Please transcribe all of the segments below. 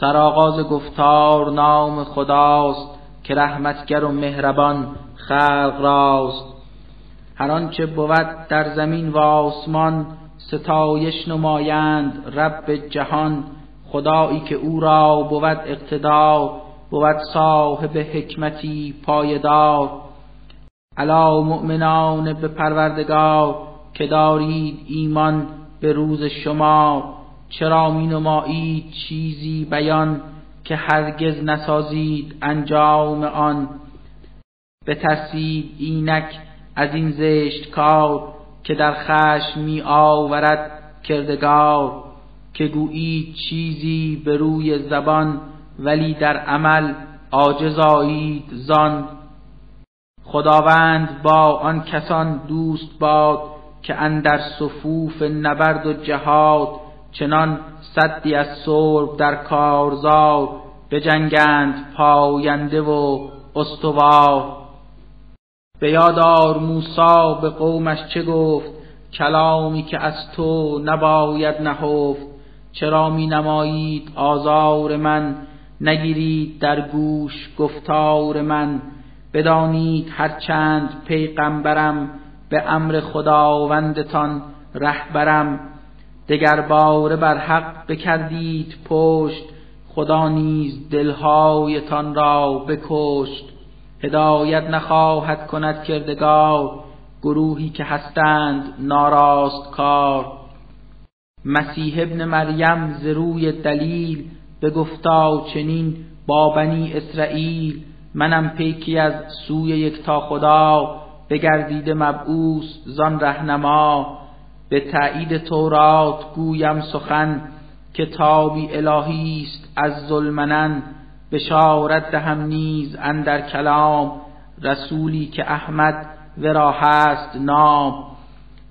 سرآغاز گفتار نام خداست که رحمتگر و مهربان خلق راست. هر آنچه بود در زمین و آسمان ستایش نمایند رب جهان. خدایی که او را بود اقتدار بود صاحب حکمتی پایدار. علا مؤمنان به پروردگار که دارید ایمان به روز شما. چرا می نمایید چیزی بیان که هرگز نسازید انجام آن؟ بترسید اینک از این زشت کار که در خشم می آورد کردگار که گویید چیزی به روی زبان ولی در عمل عاجز آیید زان. خداوند با آن کسان دوست باد که اندر صفوف نبرد و جهاد چنان صدی از سرب در کارزار جنگند پاینده و استوار. به یادار موسا به قومش چه گفت؟ کلامی که از تو نباید نهفت. چرا می نمایید آزار من؟ نگیرید در گوش گفتار من. بدانید هرچند پیغمبرم به امر خداوندتان رهبرم. دگر باره بر حق بکردید پشت خدا نیز دلهایتان را بکشت. هدایت نخواهد کند کردگار گروهی که هستند ناراست کار. مسیح ابن مریم ز روی دلیل گفتا چنین با بنی اسرائیل منم پیکی از سوی یکتا خدا بگردیده مبعوث زان رهنما. به تایید تورات گویم سخن کتابی الهی است از ظلمنن بشارت دهم نیز اندر کلام رسولی که احمد ورا هست نام.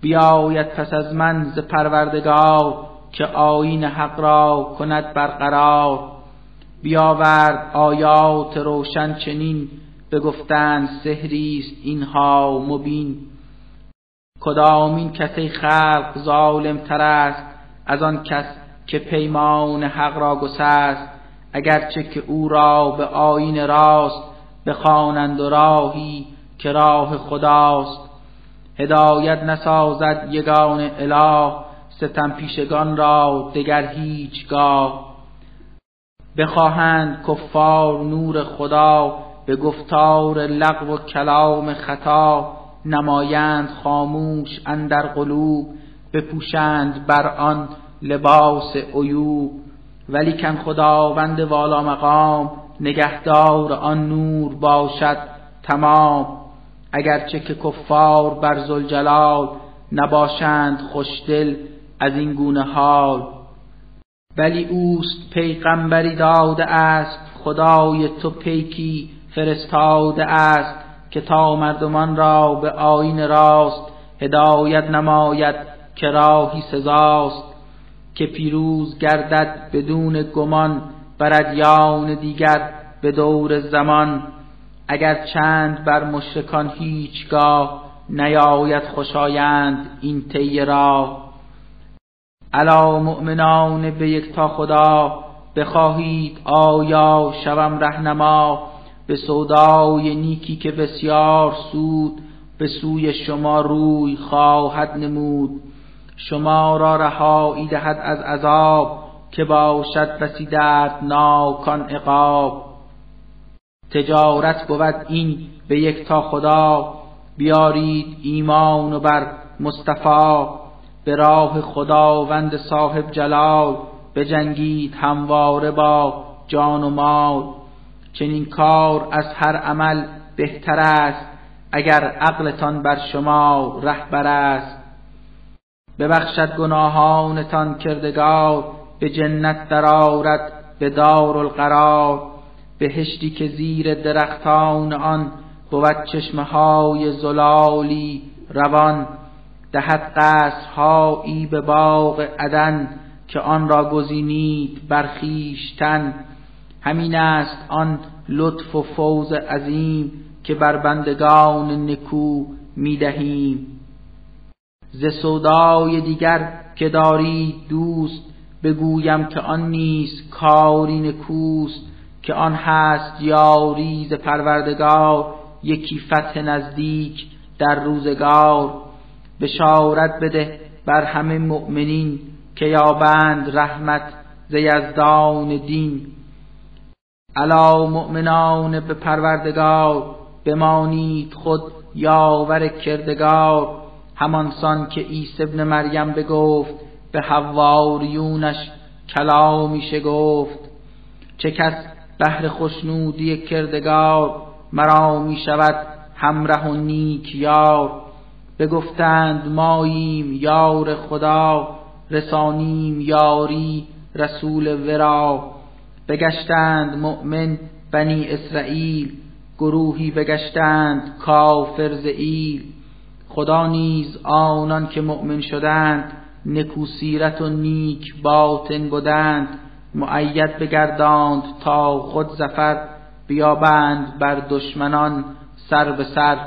بیاید پس از من ز پروردگار که آیین حق را کند برقرار. بیاورد آیات روشن چنین بگفتند سحری است اینها مبین. کدامین کسی خلق ظالم تر است از آن کس که پیمان حق را گسست. اگرچه که او را به آین راست بخوانند و راهی که راه خداست. هدایت نسازد یگان اله ستم پیشگان را دگر هیچگاه. بخواهند کفار نور خدا به گفتار لغو و کلام خطا. نمایند خاموش اندر قلوب بپوشند بر آن لباس عیوب. ولیکن خداوند والا مقام نگهدار آن نور باشد تمام. اگرچه که کفار بر زلجلال نباشند خوشدل از این گونه حال. ولی اوست پیغمبری داده است خدای تو پیکی فرستاده است. که تا مردمان را به آین راست هدایت نماید که راهی سزاست که پیروز گردد بدون گمان بر ادیان دیگر به دور زمان. اگر چند بر مشرکان هیچگاه نیاید خوشایند این طی را علا مؤمنان به یک تا خدا بخواهید آیا شوم رهنما؟ به سودای نیکی که بسیار سود به سوی شما روی خواهد نمود. شما را رهایی دهد از عذاب که باشد بسی ناکان عقاب. تجارت بود این به یک تا خدا. بیارید ایمان و بر مصطفی. به راه خداوند صاحب جلال بجنگید همواره با جان و مال. چنین کار از هر عمل بهتر است اگر عقلتان بر شما رهبر است. ببخشد گناهانتان کردگار به جنت درآورد به دار القرار بهشتی که زیر درختان آن بود چشمه های زلالی روان دهد قصرهایی به باغ عدن که آن را گزینید برخیشتن همین است آن لطف و فوز عظیم که بر بندگان نکو می‌دهیم. ز سودای دیگر که دارید دوست بگویم که آن نیست کاری نکوست که آن هست یاری ز پروردگار یکی فتح نزدیک در روزگار. بشارت بده بر همه مؤمنین که یابند رحمت ز یزدان دین. علا مؤمنان به پروردگار بمانید خود یاور کردگار. همانسان که عیسی ابن مریم بگفت به حواریونش کلامی شگفت. چه کس بهر خوشنودی کردگار مرا می شود همره و نیک یار. بگفتند ماییم یار خدا رسانیم یاری رسول ورا. بگشتند مؤمن بنی اسرائیل گروهی بگشتند کافر ایل. خدا نیز آنان که مؤمن شدند نکوسیرت و نیک باطن بودند معید بگرداند تا خود زفر بیابند بر دشمنان سر به سر.